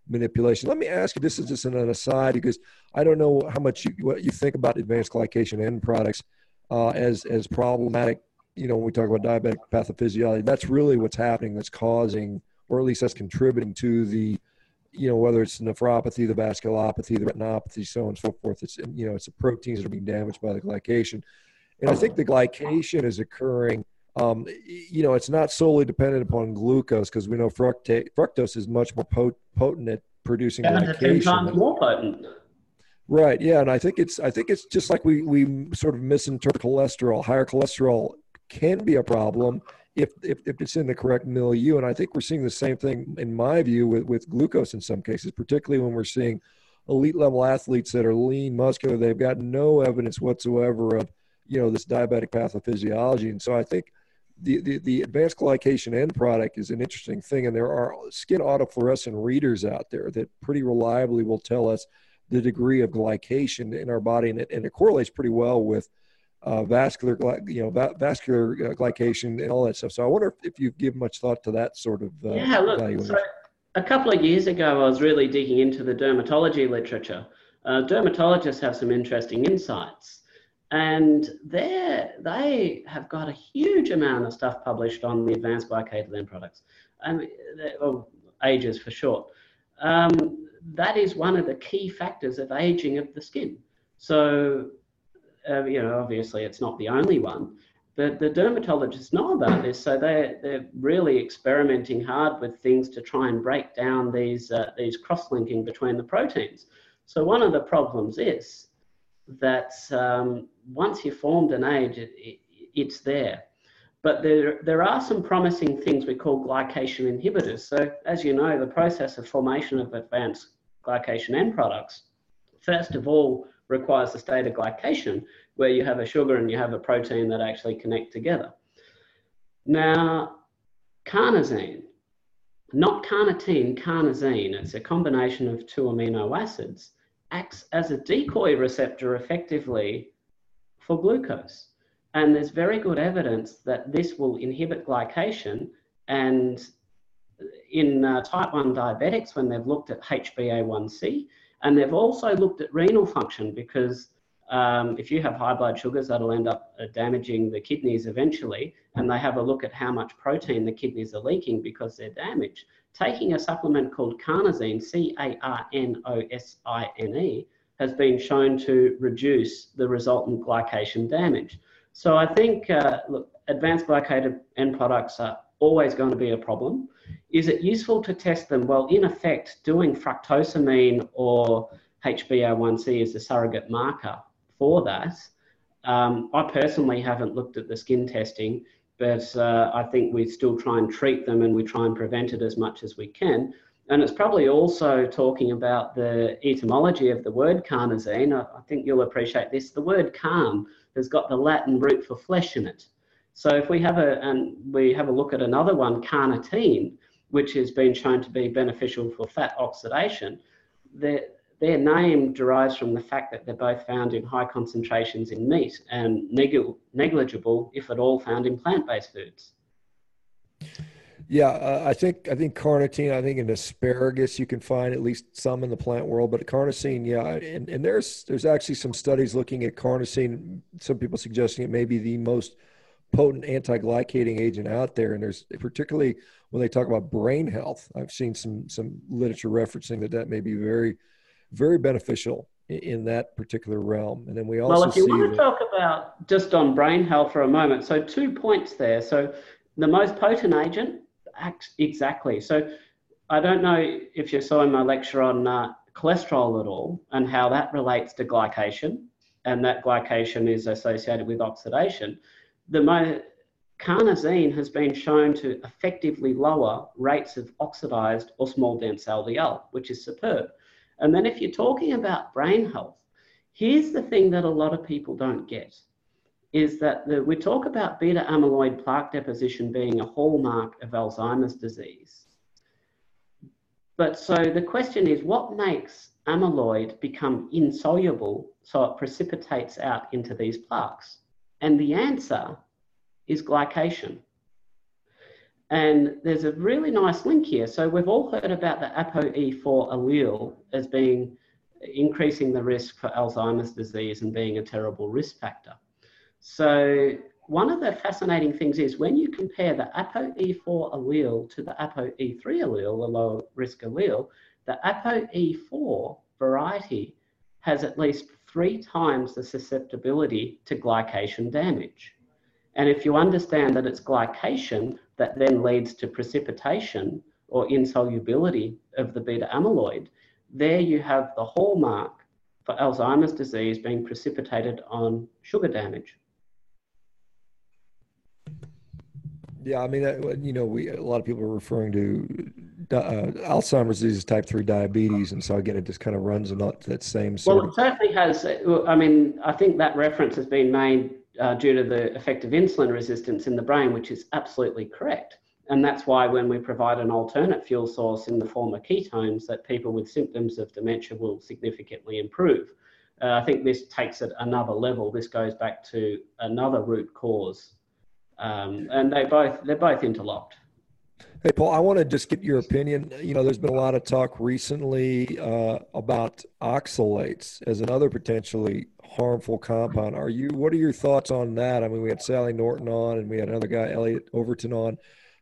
manipulation? Let me ask you. This is just an aside because I don't know how much you, what you think about advanced glycation end products uh, as as problematic. You know, when we talk about diabetic pathophysiology, that's really what's happening. That's causing, or at least that's contributing to the, you know, whether it's nephropathy, the vasculopathy, the retinopathy, so on and so forth. It's you know, it's the proteins that are being damaged by the glycation, and I think the glycation is occurring. Um, you know, it's not solely dependent upon glucose because we know fructose, fructose is much more potent at producing glycation. times more potent. Right. Yeah, and I think it's I think it's just like we we sort of misinterpret cholesterol. Higher cholesterol can be a problem if, if, if it's in the correct milieu. And I think we're seeing the same thing, in my view, with, with glucose in some cases, particularly when we're seeing elite level athletes that are lean, muscular. They've got no evidence whatsoever of, you know, this diabetic pathophysiology. And so I think the, the, the advanced glycation end product is an interesting thing. And there are skin autofluorescent readers out there that pretty reliably will tell us the degree of glycation in our body. And it, and it correlates pretty well with – uh, vascular, you know, va- vascular uh, glycation and all that stuff. So I wonder if, if you give much thought to that sort of uh, yeah. Look, so a couple of years ago, I was really digging into the dermatology literature. Uh, dermatologists have some interesting insights, and they they have got a huge amount of stuff published on the advanced glycated products, and or ages for short. Um, that is one of the key factors of aging of the skin. So uh, you know, obviously it's not the only one, but the dermatologists know about this, so they're, they're really experimenting hard with things to try and break down these, uh, these cross-linking between the proteins. So one of the problems is that um, once you've formed an age, it, it, it's there. But there, there are some promising things we call glycation inhibitors. So as you know, the process of formation of advanced glycation end products, first of all, requires a state of glycation where you have a sugar and you have a protein that actually connect together. Now, carnosine, not carnitine, carnosine, it's a combination of two amino acids, acts as a decoy receptor effectively for glucose. And there's very good evidence that this will inhibit glycation. And in uh, type 1 diabetics, when they've looked at HbA1c, and they've also looked at renal function because um, if you have high blood sugars, that'll end up uh, damaging the kidneys eventually. And they have a look at how much protein the kidneys are leaking because they're damaged. Taking a supplement called carnosine, C A R N O S I N E, has been shown to reduce the resultant glycation damage. So I think, uh, look, advanced glycated end products are always going to be a problem. Is it useful to test them? Well, in effect, doing fructosamine or HbA1c is a surrogate marker for that. Um, I personally haven't looked at the skin testing, but uh, I think we still try and treat them and we try and prevent it as much as we can. And it's probably also talking about the etymology of the word carnosine. I, I think you'll appreciate this. The word carn has got the Latin root for flesh in it. So if we have a and we have a look at another one, carnitine, which has been shown to be beneficial for fat oxidation, their, their name derives from the fact that they're both found in high concentrations in meat and negligible, if at all, found in plant-based foods. Yeah, uh, I think I think carnitine. I think in asparagus you can find at least some in the plant world, but carnosine, yeah, and, and there's there's actually some studies looking at carnosine. Some people suggesting it may be the most potent anti-glycating agent out there and there's particularly when they talk about brain health i've seen some some literature referencing that that may be very very beneficial in, that particular realm. And then we also well if you want to talk about just on brain health for a moment so two points there. So the most potent agent acts exactly. So i don't know if you saw in my lecture on uh, cholesterol at all and how that relates to glycation and that glycation is associated with oxidation. The carnosine has been shown to effectively lower rates of oxidized or small dense LDL, which is superb. And then if you're talking about brain health, here's the thing that a lot of people don't get is that the, we talk about beta amyloid plaque deposition being a hallmark of Alzheimer's disease. But so the question is what makes amyloid become insoluble so it precipitates out into these plaques? And the answer is glycation. And there's a really nice link here. So we've all heard about the ApoE4 allele as being increasing the risk for Alzheimer's disease and being a terrible risk factor. So one of the fascinating things is when you compare the ApoE4 allele to the ApoE3 allele, the low risk allele, the ApoE4 variety has at least three times the susceptibility to glycation damage. And if you understand that it's glycation that then leads to precipitation or insolubility of the beta amyloid, there you have the hallmark for Alzheimer's disease being precipitated on sugar damage. Yeah, I mean, you know, we a lot of people are referring to uh, Alzheimer's disease, type three diabetes, and so again, it just kind of runs in that same. Sort well, it certainly has. I mean, I think that reference has been made uh, due to the effect of insulin resistance in the brain, which is absolutely correct. And that's why when we provide an alternate fuel source in the form of ketones, that people with symptoms of dementia will significantly improve. Uh, I think this takes it another level. This goes back to another root cause, um, and they both they're both interlocked. Hey, Paul, I want to just get your opinion. You know, there's been a lot of talk recently uh, about oxalates as another potentially harmful compound. Are you? What are your thoughts on that? I mean, we had Sally Norton on, and we had another guy, Elliot Overton, on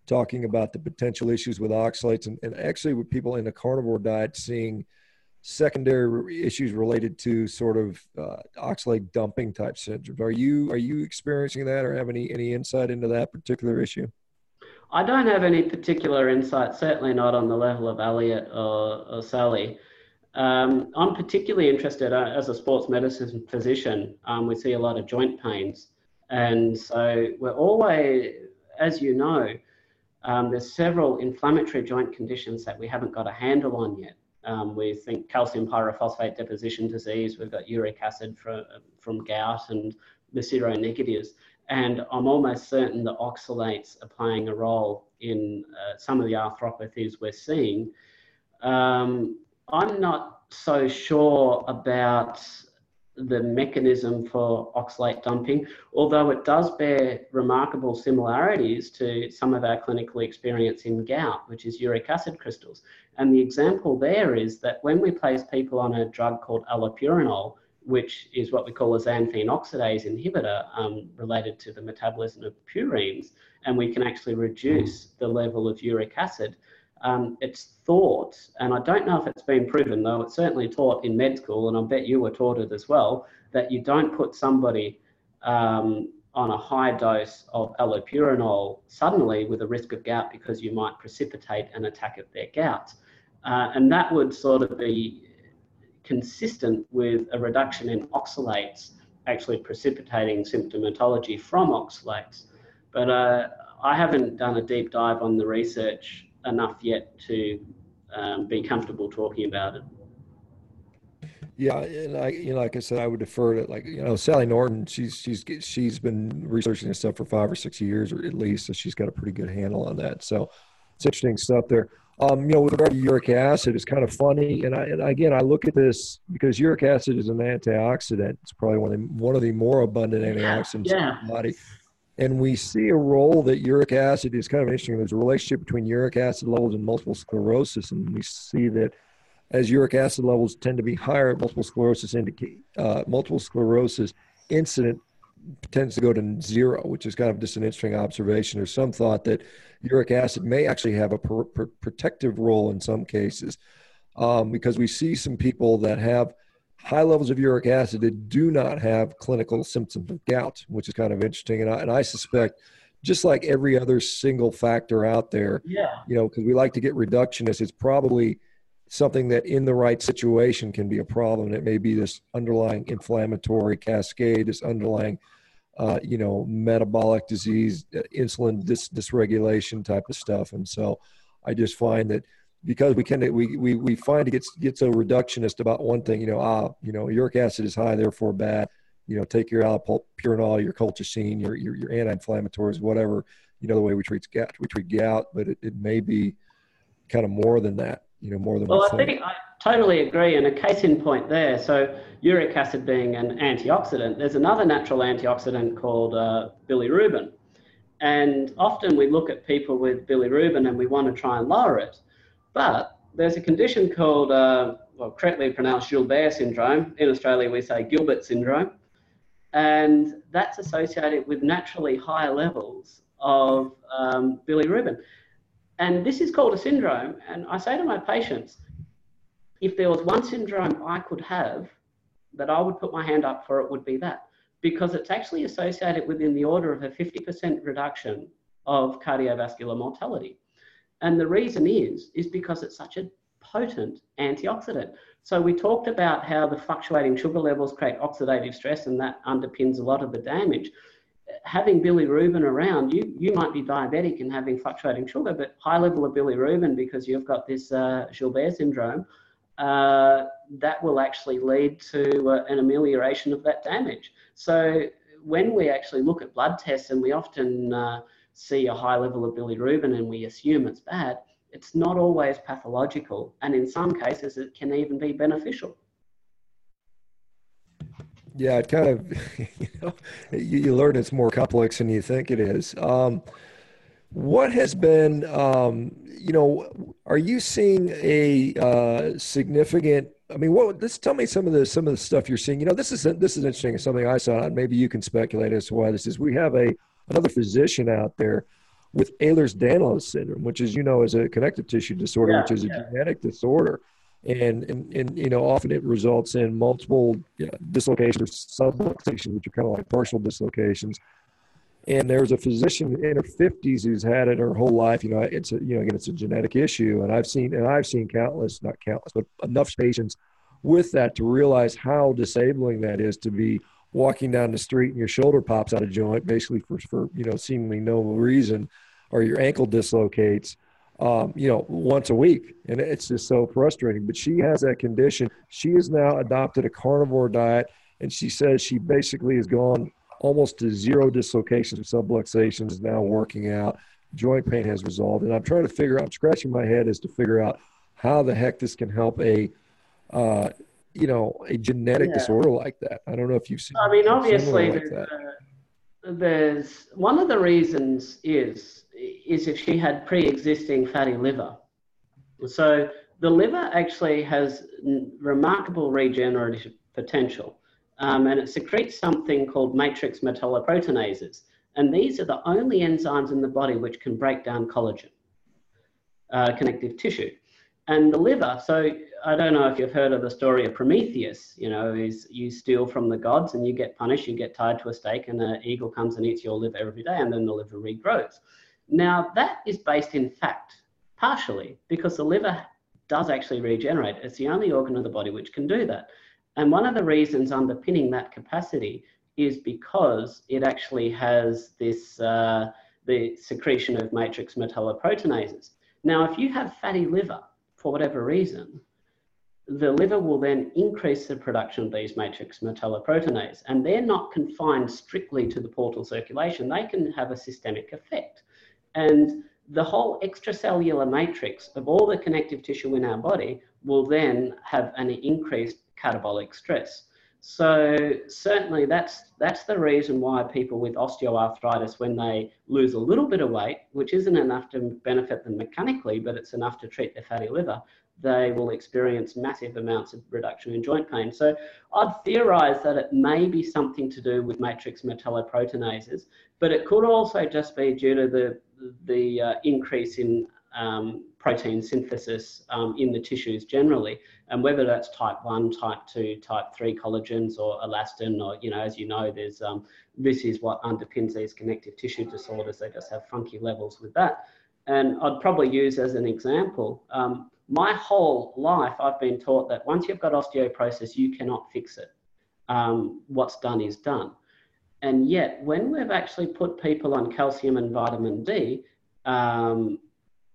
talking about the potential issues with oxalates, and, and actually with people in a carnivore diet seeing secondary issues related to sort of uh, oxalate dumping type syndrome. Are you are you experiencing that, or have any any insight into that particular issue? I don't have any particular insight. Certainly not on the level of Elliot or, or Sally. Um, I'm particularly interested uh, as a sports medicine physician. Um, we see a lot of joint pains, and so we're always, as you know, um, there's several inflammatory joint conditions that we haven't got a handle on yet. Um, we think calcium pyrophosphate deposition disease, we've got uric acid from, from gout and the seronegatives. And I'm almost certain that oxalates are playing a role in uh, some of the arthropathies we're seeing. Um, I'm not so sure about the mechanism for oxalate dumping, although it does bear remarkable similarities to some of our clinical experience in gout, which is uric acid crystals. And the example there is that when we place people on a drug called allopurinol, which is what we call a xanthine oxidase inhibitor um, related to the metabolism of purines, and we can actually reduce the level of uric acid, um, it's thought, and I don't know if it's been proven, though it's certainly taught in med school, and I bet you were taught it as well, that you don't put somebody um, on a high dose of allopurinol suddenly with a risk of gout because you might precipitate an attack of their gout. Uh, and that would sort of be consistent with a reduction in oxalates actually precipitating symptomatology from oxalates. But uh, I haven't done a deep dive on the research enough yet to um, be comfortable talking about it. Yeah, and I, you know, like I said, I would defer to like you know Sally Norton. She's she's she's been researching this stuff for five or six years, or at least, so she's got a pretty good handle on that. So it's interesting stuff there. Um, you know, with regard to uric acid, it's kind of funny, and I and again I look at this because uric acid is an antioxidant. It's probably one of the one of the more abundant antioxidants yeah. in the body. And we see a role that uric acid is kind of interesting. There's a relationship between uric acid levels and multiple sclerosis, and we see that as uric acid levels tend to be higher, multiple sclerosis indicate uh, multiple sclerosis incident tends to go to zero, which is kind of just an interesting observation. There's some thought that uric acid may actually have a per, per, protective role in some cases, um, because we see some people that have high levels of uric acid that do not have clinical symptoms of gout, which is kind of interesting. And I, and I suspect, just like every other single factor out there, yeah. you know, because we like to get reductionists, it's probably something that in the right situation can be a problem. It may be this underlying inflammatory cascade, this underlying, uh, you know, metabolic disease, uh, insulin dis- dysregulation type of stuff. And so I just find that because we can we, we we find it gets gets so reductionist about one thing you know ah you know uric acid is high therefore bad you know take your allopurinol your colchicine your, your your anti-inflammatories whatever you know the way we treat gout we treat gout but it, it may be kind of more than that you know more than well i think i totally agree and a case in point there so uric acid being an antioxidant there's another natural antioxidant called uh, bilirubin and often we look at people with bilirubin and we want to try and lower it but there's a condition called, uh, well, correctly pronounced Gilbert syndrome. In Australia, we say Gilbert syndrome. And that's associated with naturally higher levels of um, bilirubin. And this is called a syndrome. And I say to my patients, if there was one syndrome I could have that I would put my hand up for, it would be that. Because it's actually associated within the order of a 50% reduction of cardiovascular mortality. And the reason is, is because it's such a potent antioxidant. So we talked about how the fluctuating sugar levels create oxidative stress and that underpins a lot of the damage. having bilirubin around, you, you might be diabetic and having fluctuating sugar, but high level of bilirubin because you've got this uh, Gilbert syndrome, uh, that will actually lead to uh, an amelioration of that damage. So when we actually look at blood tests and we often uh, see a high level of bilirubin and we assume it's bad, it's not always pathological. And in some cases, it can even be beneficial. Yeah, it kind of, [laughs] you know, you, you, learn it's more complex than you think it is. Um, what has been, um, you know, are you seeing a uh, significant? I mean, what? Let's tell me some of the some of the stuff you're seeing. You know, this is this is interesting. Something I saw. And maybe you can speculate as to why this is. We have a another physician out there with Ehlers-Danlos syndrome, which is you know is a connective tissue disorder, yeah, which is a yeah. genetic disorder and, and, and you know often it results in multiple you know, dislocations subluxations which are kind of like partial dislocations and there's a physician in her 50s who's had it her whole life you know it's a you know again it's a genetic issue and i've seen and i've seen countless not countless but enough patients with that to realize how disabling that is to be walking down the street and your shoulder pops out of joint basically for, for you know seemingly no reason or your ankle dislocates um, you know, once a week. And it's just so frustrating. But she has that condition. She has now adopted a carnivore diet, and she says she basically has gone almost to zero dislocations and subluxations, now working out. Joint pain has resolved. And I'm trying to figure out, I'm scratching my head as to figure out how the heck this can help a, uh, you know, a genetic yeah. disorder like that. I don't know if you've seen. I mean, obviously, like there's, uh, there's one of the reasons is is if she had pre-existing fatty liver. So the liver actually has remarkable regenerative potential, um, and it secretes something called matrix metalloproteinases. And these are the only enzymes in the body which can break down collagen, uh, connective tissue. And the liver, so I don't know if you've heard of the story of Prometheus, you know, is you steal from the gods and you get punished, you get tied to a stake, and an eagle comes and eats your liver every day, and then the liver regrows. Now, that is based in fact, partially, because the liver does actually regenerate. It's the only organ of the body which can do that. And one of the reasons underpinning that capacity is because it actually has this uh, the secretion of matrix metalloproteinases. Now, if you have fatty liver for whatever reason, the liver will then increase the production of these matrix metalloproteinases, and they're not confined strictly to the portal circulation. They can have a systemic effect. And the whole extracellular matrix of all the connective tissue in our body will then have an increased catabolic stress. So certainly that's that's the reason why people with osteoarthritis, when they lose a little bit of weight, which isn't enough to benefit them mechanically, but it's enough to treat their fatty liver, they will experience massive amounts of reduction in joint pain. So I'd theorize that it may be something to do with matrix metalloproteinases, but it could also just be due to the, the uh, increase in um, protein synthesis um, in the tissues generally, and whether that's type 1, type 2, type 3 collagens or elastin, or, you know, as you know, there's um, this is what underpins these connective tissue disorders. They just have funky levels with that. And I'd probably use as an example, um, my whole life, I've been taught that once you've got osteoporosis, you cannot fix it. Um, what's done is done. And yet, when we've actually put people on calcium and vitamin D um,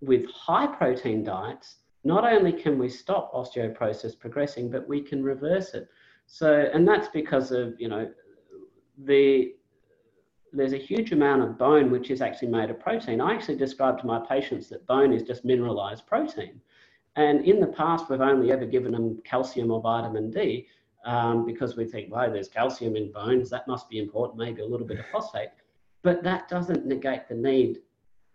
with high protein diets, not only can we stop osteoporosis progressing, but we can reverse it. So, and that's because of, you know, the there's a huge amount of bone which is actually made of protein. I actually describe to my patients that bone is just mineralized protein. And in the past, we've only ever given them calcium or vitamin D um, because we think, well, there's calcium in bones, that must be important, maybe a little bit of phosphate. But that doesn't negate the need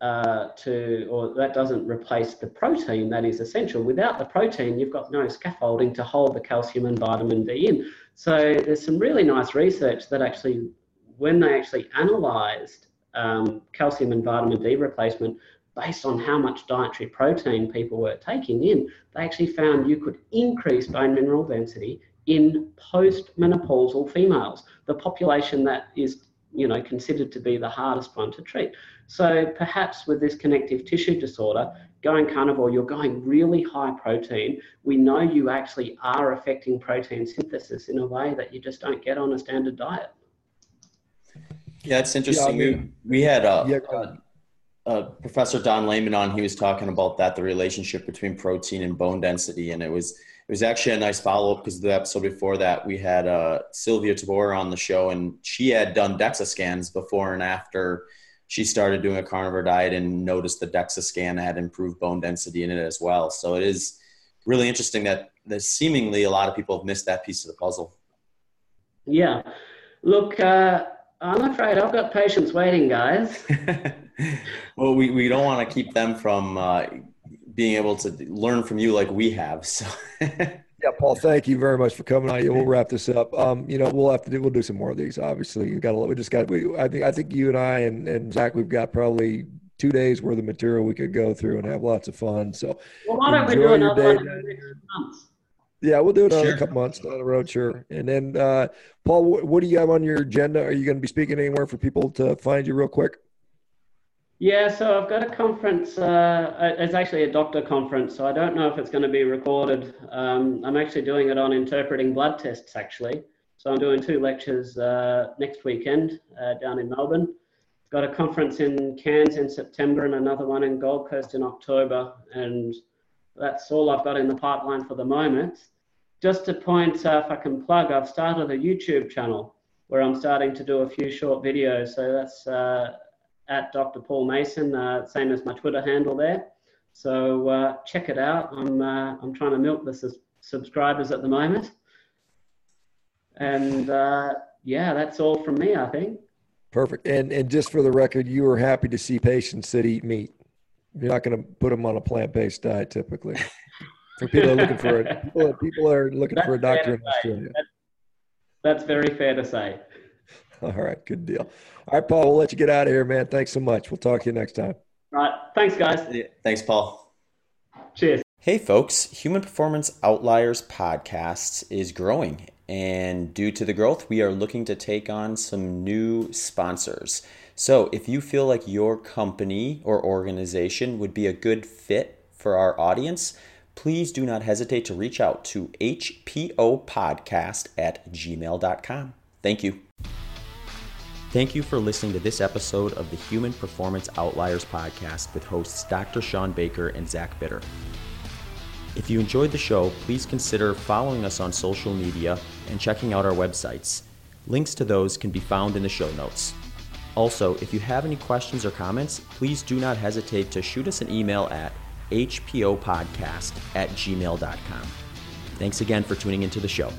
uh, to, or that doesn't replace the protein that is essential. Without the protein, you've got no scaffolding to hold the calcium and vitamin D in. So there's some really nice research that actually, when they actually analysed um, calcium and vitamin D replacement, based on how much dietary protein people were taking in, they actually found you could increase bone mineral density in postmenopausal females, the population that is you know considered to be the hardest one to treat. So perhaps with this connective tissue disorder, going carnivore, you're going really high protein. We know you actually are affecting protein synthesis in a way that you just don't get on a standard diet. Yeah, it's interesting. Yeah, I mean, we, we had a, yeah, uh, Professor Don Layman on. He was talking about that, the relationship between protein and bone density, and it was it was actually a nice follow up because the episode before that we had uh, Sylvia Tabor on the show, and she had done DEXA scans before and after she started doing a carnivore diet and noticed the DEXA scan had improved bone density in it as well. So it is really interesting that there's seemingly a lot of people have missed that piece of the puzzle. Yeah, look. Uh I'm afraid I've got patients waiting, guys. [laughs] well, we, we don't want to keep them from uh, being able to learn from you like we have. So. [laughs] yeah, Paul, thank you very much for coming on. We'll wrap this up. Um, you know, we'll have to do, we'll do some more of these. Obviously, you got a lot. we just got, we, I think, I think you and I and, and Zach, we've got probably two days worth of material we could go through and have lots of fun. So, well, why don't we do another one in next month? Yeah, we'll do it on sure. a couple months down the road, sure. And then, uh, Paul, what, what, do you have on your agenda? Are you going to be speaking anywhere for people to find you real quick? Yeah, so I've got a conference. Uh, it's actually a doctor conference, so I don't know if it's going to be recorded. Um, I'm actually doing it on interpreting blood tests, actually. So I'm doing two lectures uh, next weekend uh, down in Melbourne. Got a conference in Cairns in September and another one in Gold Coast in October, and that's all I've got in the pipeline for the moment just to point, uh, if I can plug, I've started a YouTube channel where I'm starting to do a few short videos. So that's uh, at Dr. Paul Mason, uh, same as my Twitter handle there. So uh, check it out. I'm, uh, I'm trying to milk the su- subscribers at the moment. And uh, yeah, that's all from me, I think. Perfect. And and just for the record, you are happy to see patients that eat meat. You're not going to put them on a plant-based diet typically. for people are looking for a, people, people are looking that's for a doctor in Australia. That's, that's very fair to say. [laughs] All right, good deal. All right, Paul, we'll let you get out of here, man. Thanks so much. We'll talk to you next time. All right. Thanks, guys. Yeah, thanks, Paul. Cheers. Hey, folks. Human Performance Outliers podcast is growing. And due to the growth, we are looking to take on some new sponsors. So if you feel like your company or organization would be a good fit for our audience, please do not hesitate to reach out to hpopodcast at gmail.com. Thank you. Thank you for listening to this episode of the Human Performance Outliers podcast with hosts Dr. Shawn Baker and Zach Bitter. If you enjoyed the show, please consider following us on social media and checking out our websites. Links to those can be found in the show notes. Also, if you have any questions or comments, please do not hesitate to shoot us an email at hpopodcast at gmail.com. Thanks again for tuning into the show.